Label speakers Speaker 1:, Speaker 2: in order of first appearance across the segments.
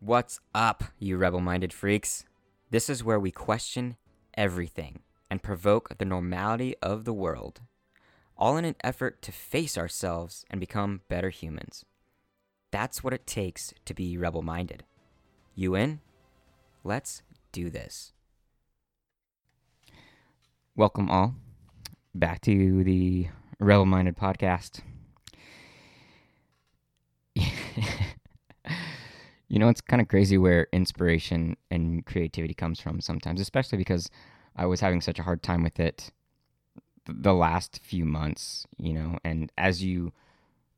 Speaker 1: What's up, you rebel minded freaks? This is where we question everything and provoke the normality of the world, all in an effort to face ourselves and become better humans. That's what it takes to be rebel minded. You in? Let's do this. Welcome, all, back to the Rebel Minded podcast. You know, it's kind of crazy where inspiration and creativity comes from sometimes, especially because I was having such a hard time with it the last few months, you know, and as you,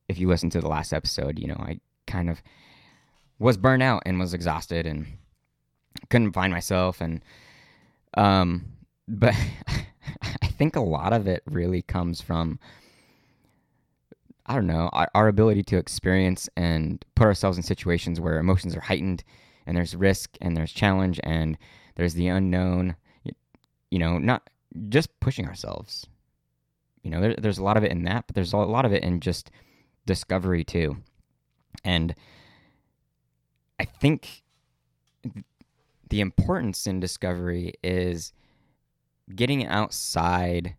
Speaker 1: if you listen to the last episode, you know, I kind of was burnt out and was exhausted and couldn't find myself. And, um, but I think a lot of it really comes from, I don't know, our, our, ability to experience and put ourselves in situations where emotions are heightened and there's risk and there's challenge and there's the unknown, you know, not just pushing ourselves. You know, there, there's a lot of it in that, but there's a lot of it in just discovery too. And I think the importance in discovery is getting outside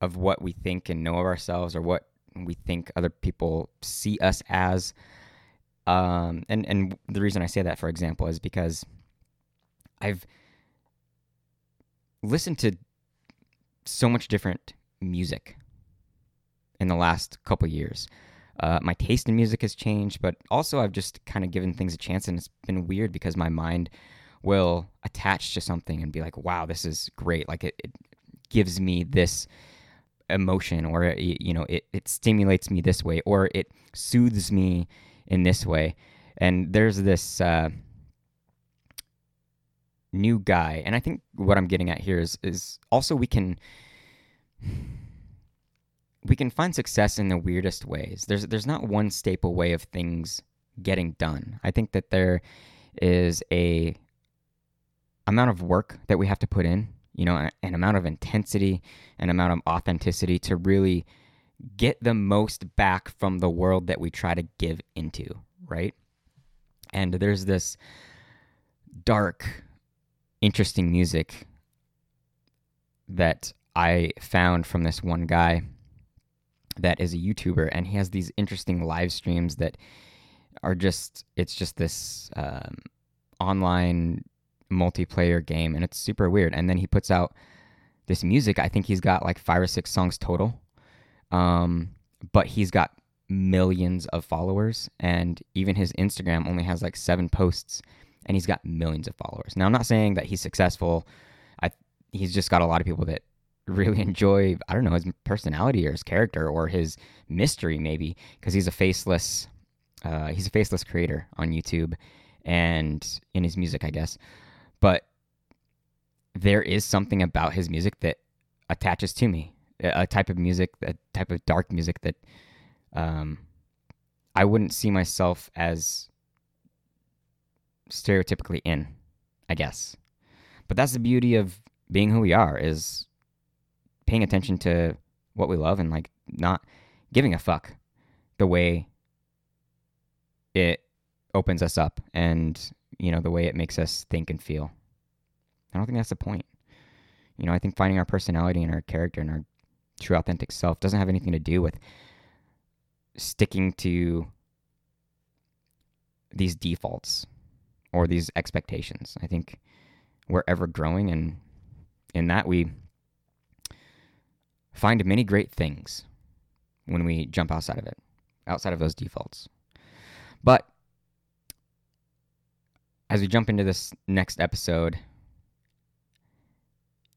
Speaker 1: of what we think and know of ourselves or what we think other people see us as. Um, and and the reason I say that, for example, is because I've listened to so much different music in the last couple years. Uh, my taste in music has changed, but also I've just kind of given things a chance, and it's been weird because my mind will attach to something and be like, "Wow, this is great!" Like it, it gives me this emotion or it, you know it, it stimulates me this way or it soothes me in this way. And there's this uh, new guy and i think what i'm getting at here is is also we can we can find success in the weirdest ways. There's there's not one staple way of things getting done. I think that there is a amount of work that we have to put in you know, an amount of intensity, an amount of authenticity to really get the most back from the world that we try to give into, right? And there's this dark, interesting music that I found from this one guy that is a YouTuber, and he has these interesting live streams that are just, it's just this um, online multiplayer game and it's super weird. And then he puts out this music. I think he's got like five or six songs total. Um, but he's got millions of followers and even his Instagram only has like seven posts and he's got millions of followers. Now I'm not saying that he's successful. I he's just got a lot of people that really enjoy I don't know his personality or his character or his mystery maybe because he's a faceless uh, he's a faceless creator on YouTube and in his music I guess but there is something about his music that attaches to me. A type of music, a type of dark music that um, I wouldn't see myself as stereotypically in, I guess. But that's the beauty of being who we are is paying attention to what we love and like not giving a fuck the way it opens us up and you know, the way it makes us think and feel. I don't think that's the point. You know, I think finding our personality and our character and our true authentic self doesn't have anything to do with sticking to these defaults or these expectations. I think we're ever growing and in that we find many great things when we jump outside of it, outside of those defaults. But as we jump into this next episode,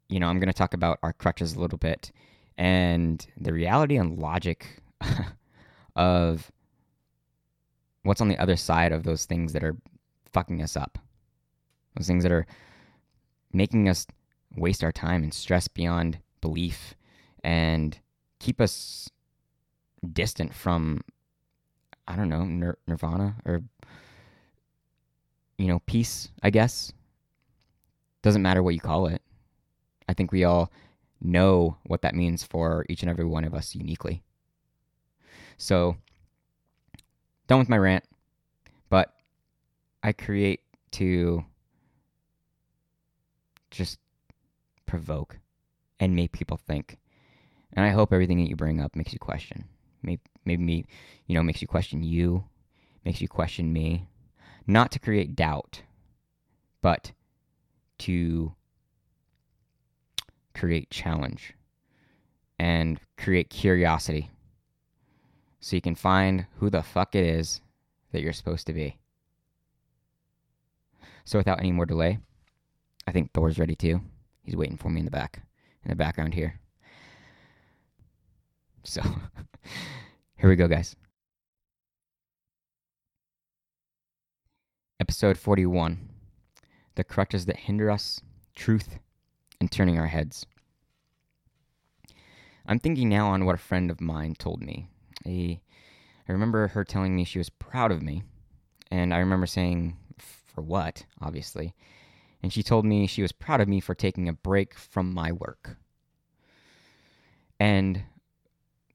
Speaker 1: you know, I'm going to talk about our crutches a little bit and the reality and logic of what's on the other side of those things that are fucking us up. Those things that are making us waste our time and stress beyond belief and keep us distant from I don't know, nir- nirvana or you know, peace, I guess. Doesn't matter what you call it. I think we all know what that means for each and every one of us uniquely. So, done with my rant, but I create to just provoke and make people think. And I hope everything that you bring up makes you question. Maybe, maybe you know, makes you question you, makes you question me. Not to create doubt, but to create challenge and create curiosity so you can find who the fuck it is that you're supposed to be. So without any more delay, I think Thor's ready too. He's waiting for me in the back, in the background here. So here we go, guys. Episode 41 The Crutches That Hinder Us, Truth, and Turning Our Heads. I'm thinking now on what a friend of mine told me. I remember her telling me she was proud of me, and I remember saying, for what, obviously. And she told me she was proud of me for taking a break from my work. And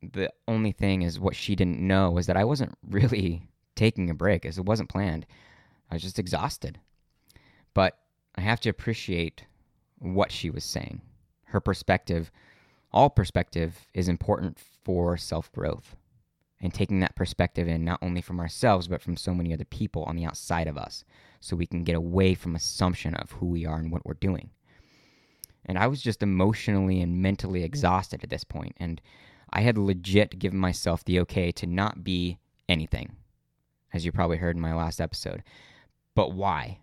Speaker 1: the only thing is what she didn't know was that I wasn't really taking a break as it wasn't planned. I was just exhausted. But I have to appreciate what she was saying. Her perspective, all perspective is important for self-growth and taking that perspective in not only from ourselves but from so many other people on the outside of us so we can get away from assumption of who we are and what we're doing. And I was just emotionally and mentally exhausted at this point and I had legit given myself the okay to not be anything, as you probably heard in my last episode. But why?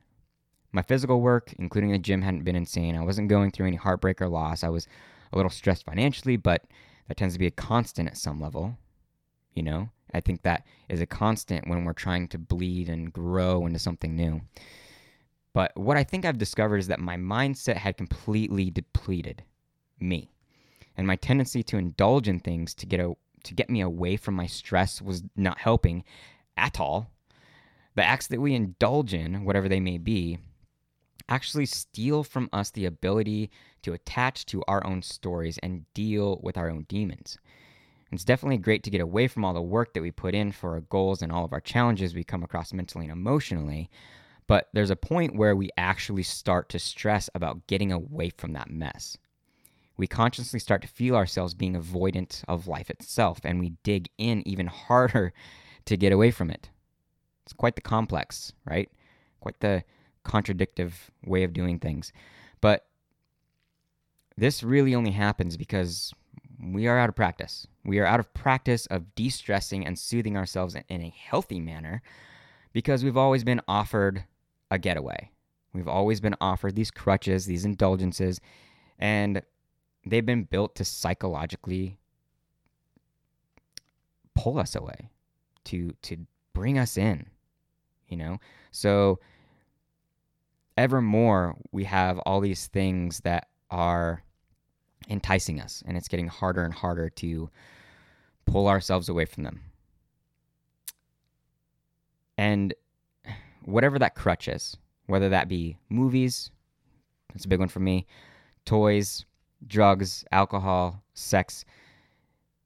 Speaker 1: My physical work, including the gym, hadn't been insane. I wasn't going through any heartbreak or loss. I was a little stressed financially, but that tends to be a constant at some level. You know, I think that is a constant when we're trying to bleed and grow into something new. But what I think I've discovered is that my mindset had completely depleted me and my tendency to indulge in things to get a, to get me away from my stress was not helping at all. The acts that we indulge in, whatever they may be, actually steal from us the ability to attach to our own stories and deal with our own demons. It's definitely great to get away from all the work that we put in for our goals and all of our challenges we come across mentally and emotionally. But there's a point where we actually start to stress about getting away from that mess we consciously start to feel ourselves being avoidant of life itself, and we dig in even harder to get away from it. It's quite the complex, right? Quite the contradictive way of doing things. But this really only happens because we are out of practice. We are out of practice of de stressing and soothing ourselves in a healthy manner because we've always been offered a getaway. We've always been offered these crutches, these indulgences, and they've been built to psychologically pull us away to to bring us in you know so ever more we have all these things that are enticing us and it's getting harder and harder to pull ourselves away from them and whatever that crutch is whether that be movies that's a big one for me toys drugs, alcohol, sex,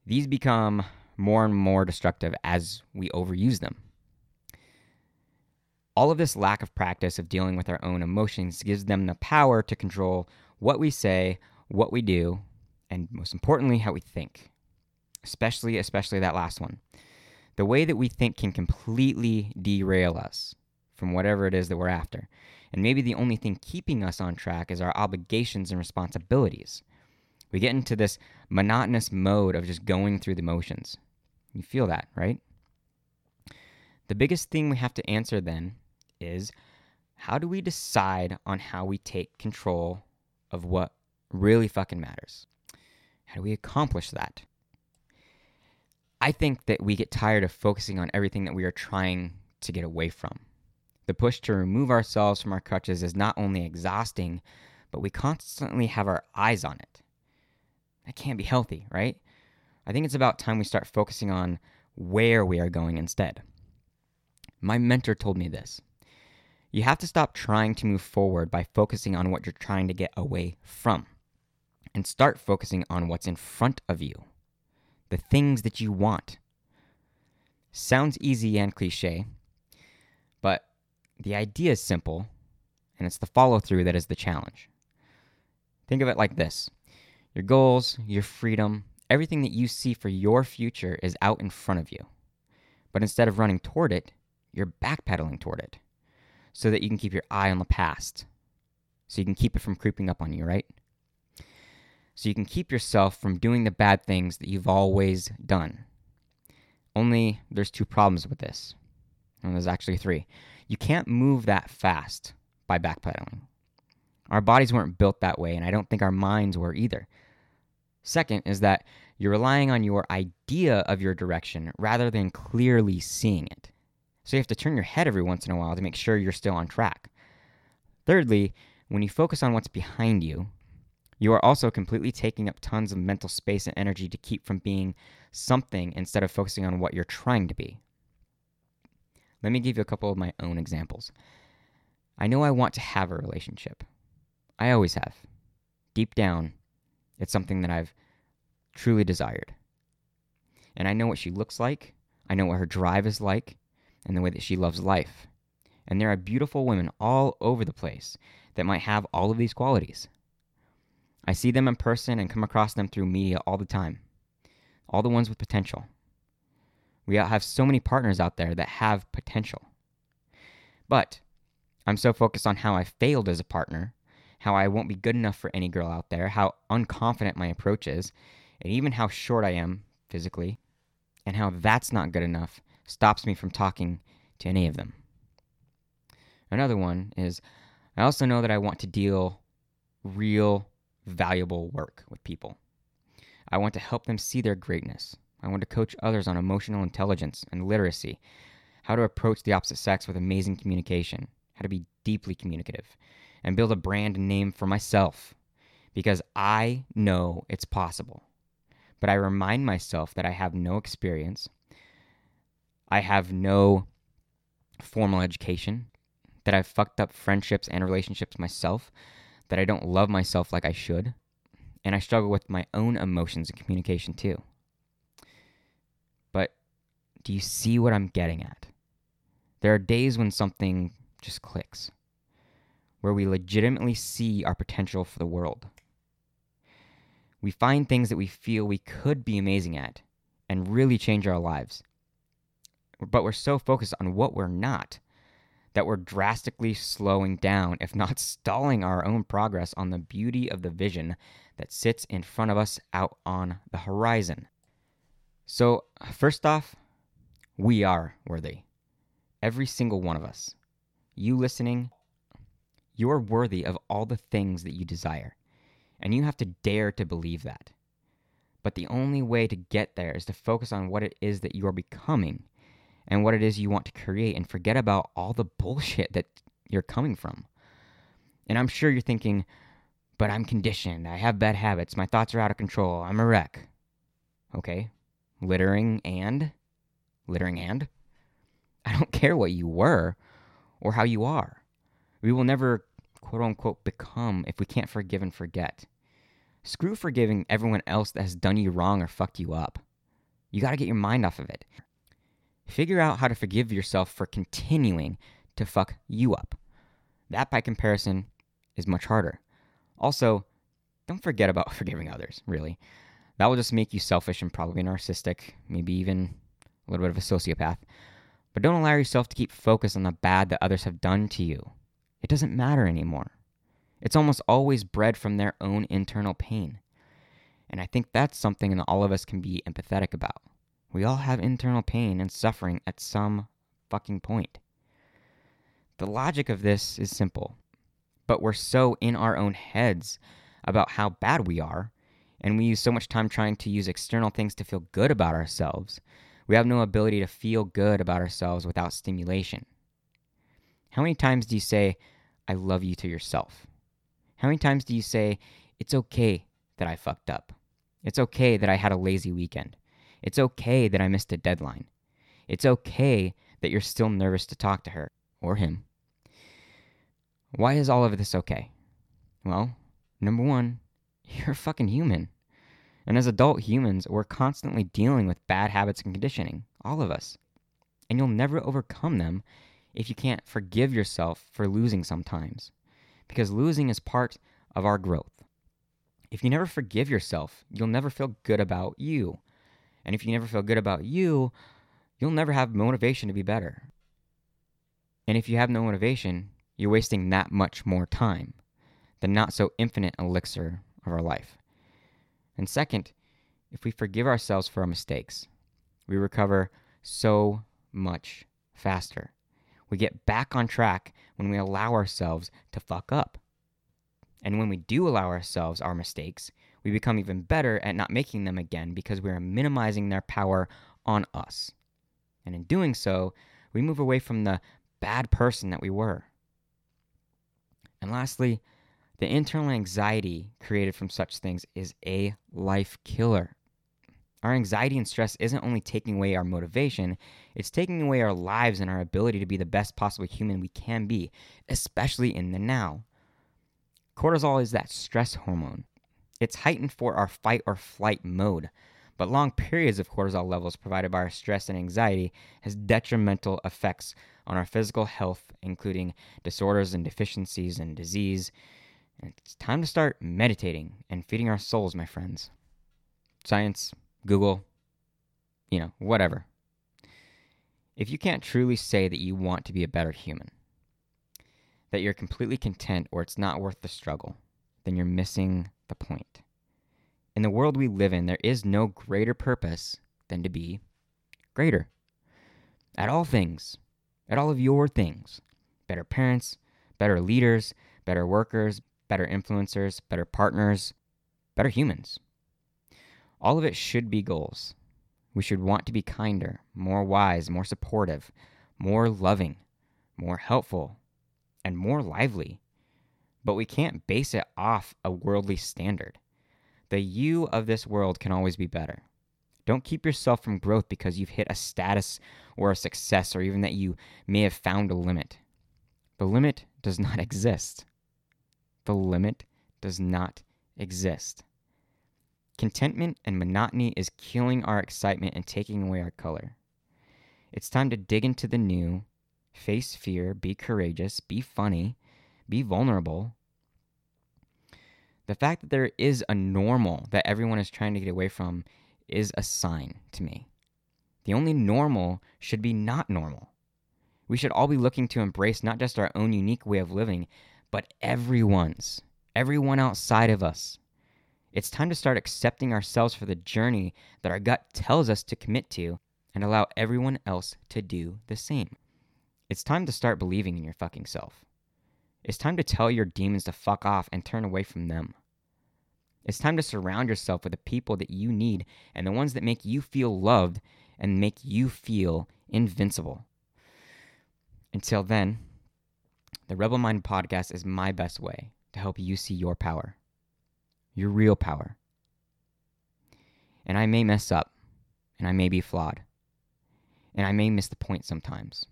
Speaker 1: these become more and more destructive as we overuse them. All of this lack of practice of dealing with our own emotions gives them the power to control what we say, what we do, and most importantly, how we think. Especially, especially that last one. The way that we think can completely derail us from whatever it is that we're after. And maybe the only thing keeping us on track is our obligations and responsibilities. We get into this monotonous mode of just going through the motions. You feel that, right? The biggest thing we have to answer then is how do we decide on how we take control of what really fucking matters? How do we accomplish that? I think that we get tired of focusing on everything that we are trying to get away from. The push to remove ourselves from our crutches is not only exhausting, but we constantly have our eyes on it. That can't be healthy, right? I think it's about time we start focusing on where we are going instead. My mentor told me this. You have to stop trying to move forward by focusing on what you're trying to get away from and start focusing on what's in front of you, the things that you want. Sounds easy and cliche, but the idea is simple, and it's the follow through that is the challenge. Think of it like this your goals, your freedom, everything that you see for your future is out in front of you. But instead of running toward it, you're backpedaling toward it so that you can keep your eye on the past. So you can keep it from creeping up on you, right? So you can keep yourself from doing the bad things that you've always done. Only there's two problems with this. And there's actually three. You can't move that fast by backpedaling. Our bodies weren't built that way, and I don't think our minds were either. Second is that you're relying on your idea of your direction rather than clearly seeing it. So you have to turn your head every once in a while to make sure you're still on track. Thirdly, when you focus on what's behind you, you are also completely taking up tons of mental space and energy to keep from being something instead of focusing on what you're trying to be. Let me give you a couple of my own examples. I know I want to have a relationship. I always have. Deep down, it's something that I've truly desired. And I know what she looks like, I know what her drive is like, and the way that she loves life. And there are beautiful women all over the place that might have all of these qualities. I see them in person and come across them through media all the time. All the ones with potential. We have so many partners out there that have potential. But I'm so focused on how I failed as a partner, how I won't be good enough for any girl out there, how unconfident my approach is, and even how short I am physically, and how that's not good enough stops me from talking to any of them. Another one is I also know that I want to deal real, valuable work with people. I want to help them see their greatness. I want to coach others on emotional intelligence and literacy, how to approach the opposite sex with amazing communication, how to be deeply communicative, and build a brand name for myself because I know it's possible. But I remind myself that I have no experience, I have no formal education, that I've fucked up friendships and relationships myself, that I don't love myself like I should, and I struggle with my own emotions and communication too. But do you see what I'm getting at? There are days when something just clicks, where we legitimately see our potential for the world. We find things that we feel we could be amazing at and really change our lives but we're so focused on what we're not that we're drastically slowing down, if not stalling our own progress on the beauty of the vision that sits in front of us out on the horizon. So, first off, we are worthy. Every single one of us. You listening, you're worthy of all the things that you desire. And you have to dare to believe that. But the only way to get there is to focus on what it is that you are becoming and what it is you want to create and forget about all the bullshit that you're coming from. And I'm sure you're thinking, but I'm conditioned. I have bad habits. My thoughts are out of control. I'm a wreck. Okay. Littering and? Littering and? I don't care what you were or how you are. We will never, quote unquote, become if we can't forgive and forget. Screw forgiving everyone else that has done you wrong or fucked you up. You got to get your mind off of it. Figure out how to forgive yourself for continuing to fuck you up. That, by comparison, is much harder. Also, don't forget about forgiving others, really. That will just make you selfish and probably narcissistic, maybe even a little bit of a sociopath. But don't allow yourself to keep focused on the bad that others have done to you. It doesn't matter anymore. It's almost always bred from their own internal pain. And I think that's something that all of us can be empathetic about. We all have internal pain and suffering at some fucking point. The logic of this is simple, but we're so in our own heads about how bad we are, and we use so much time trying to use external things to feel good about ourselves. We have no ability to feel good about ourselves without stimulation. How many times do you say, I love you to yourself? How many times do you say, It's okay that I fucked up? It's okay that I had a lazy weekend. It's okay that I missed a deadline. It's okay that you're still nervous to talk to her or him. Why is all of this okay? Well, number one, you're a fucking human. And as adult humans, we're constantly dealing with bad habits and conditioning, all of us. And you'll never overcome them if you can't forgive yourself for losing sometimes, because losing is part of our growth. If you never forgive yourself, you'll never feel good about you. And if you never feel good about you, you'll never have motivation to be better. And if you have no motivation, you're wasting that much more time, the not so infinite elixir of our life. And second, if we forgive ourselves for our mistakes, we recover so much faster. We get back on track when we allow ourselves to fuck up. And when we do allow ourselves our mistakes, we become even better at not making them again because we are minimizing their power on us. And in doing so, we move away from the bad person that we were. And lastly, the internal anxiety created from such things is a life killer. Our anxiety and stress isn't only taking away our motivation, it's taking away our lives and our ability to be the best possible human we can be, especially in the now. Cortisol is that stress hormone. It's heightened for our fight or flight mode, but long periods of cortisol levels provided by our stress and anxiety has detrimental effects on our physical health, including disorders and deficiencies and disease. And it's time to start meditating and feeding our souls, my friends. Science, Google, you know, whatever. If you can't truly say that you want to be a better human, that you're completely content or it's not worth the struggle, then you're missing the point. In the world we live in, there is no greater purpose than to be greater. At all things, at all of your things better parents, better leaders, better workers, better influencers, better partners, better humans. All of it should be goals. We should want to be kinder, more wise, more supportive, more loving, more helpful, and more lively. But we can't base it off a worldly standard. The you of this world can always be better. Don't keep yourself from growth because you've hit a status or a success or even that you may have found a limit. The limit does not exist. The limit does not exist. Contentment and monotony is killing our excitement and taking away our color. It's time to dig into the new, face fear, be courageous, be funny, be vulnerable. The fact that there is a normal that everyone is trying to get away from is a sign to me. The only normal should be not normal. We should all be looking to embrace not just our own unique way of living, but everyone's, everyone outside of us. It's time to start accepting ourselves for the journey that our gut tells us to commit to and allow everyone else to do the same. It's time to start believing in your fucking self. It's time to tell your demons to fuck off and turn away from them. It's time to surround yourself with the people that you need and the ones that make you feel loved and make you feel invincible. Until then, the Rebel Mind podcast is my best way to help you see your power your real power. And I may mess up, and I may be flawed, and I may miss the point sometimes.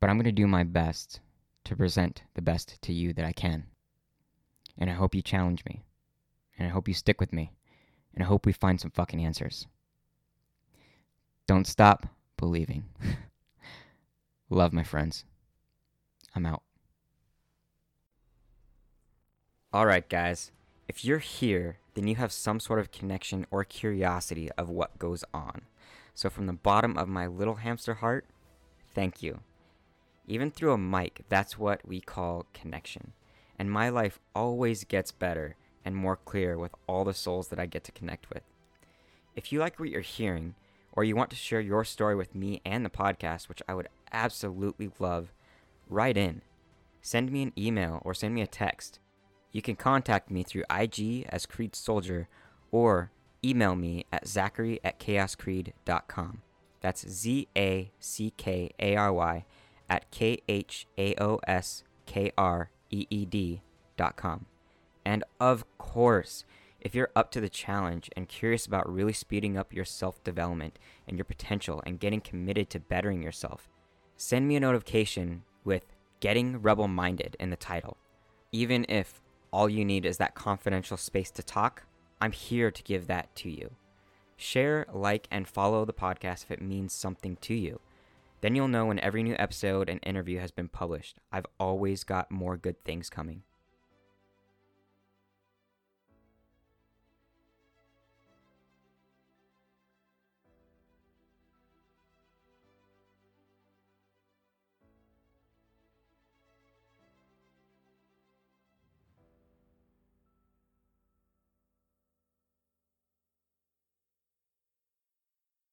Speaker 1: But I'm going to do my best to present the best to you that I can. And I hope you challenge me, and I hope you stick with me, and I hope we find some fucking answers. Don't stop believing. Love, my friends. I'm out. All right, guys. If you're here, then you have some sort of connection or curiosity of what goes on. So, from the bottom of my little hamster heart, thank you. Even through a mic, that's what we call connection. And my life always gets better and more clear with all the souls that I get to connect with. If you like what you're hearing, or you want to share your story with me and the podcast, which I would absolutely love, write in. Send me an email or send me a text. You can contact me through IG as Kreed Soldier or email me at zackary at khaoskreed.com. That's Z A C K A R Y at K H A O S K R E E D.com. And of course, if you're up to the challenge and curious about really speeding up your self development and your potential and getting committed to bettering yourself, send me a notification with Getting Rebel Minded in the title. Even if all you need is that confidential space to talk, I'm here to give that to you. Share, like, and follow the podcast if it means something to you. Then you'll know when every new episode and interview has been published. I've always got more good things coming.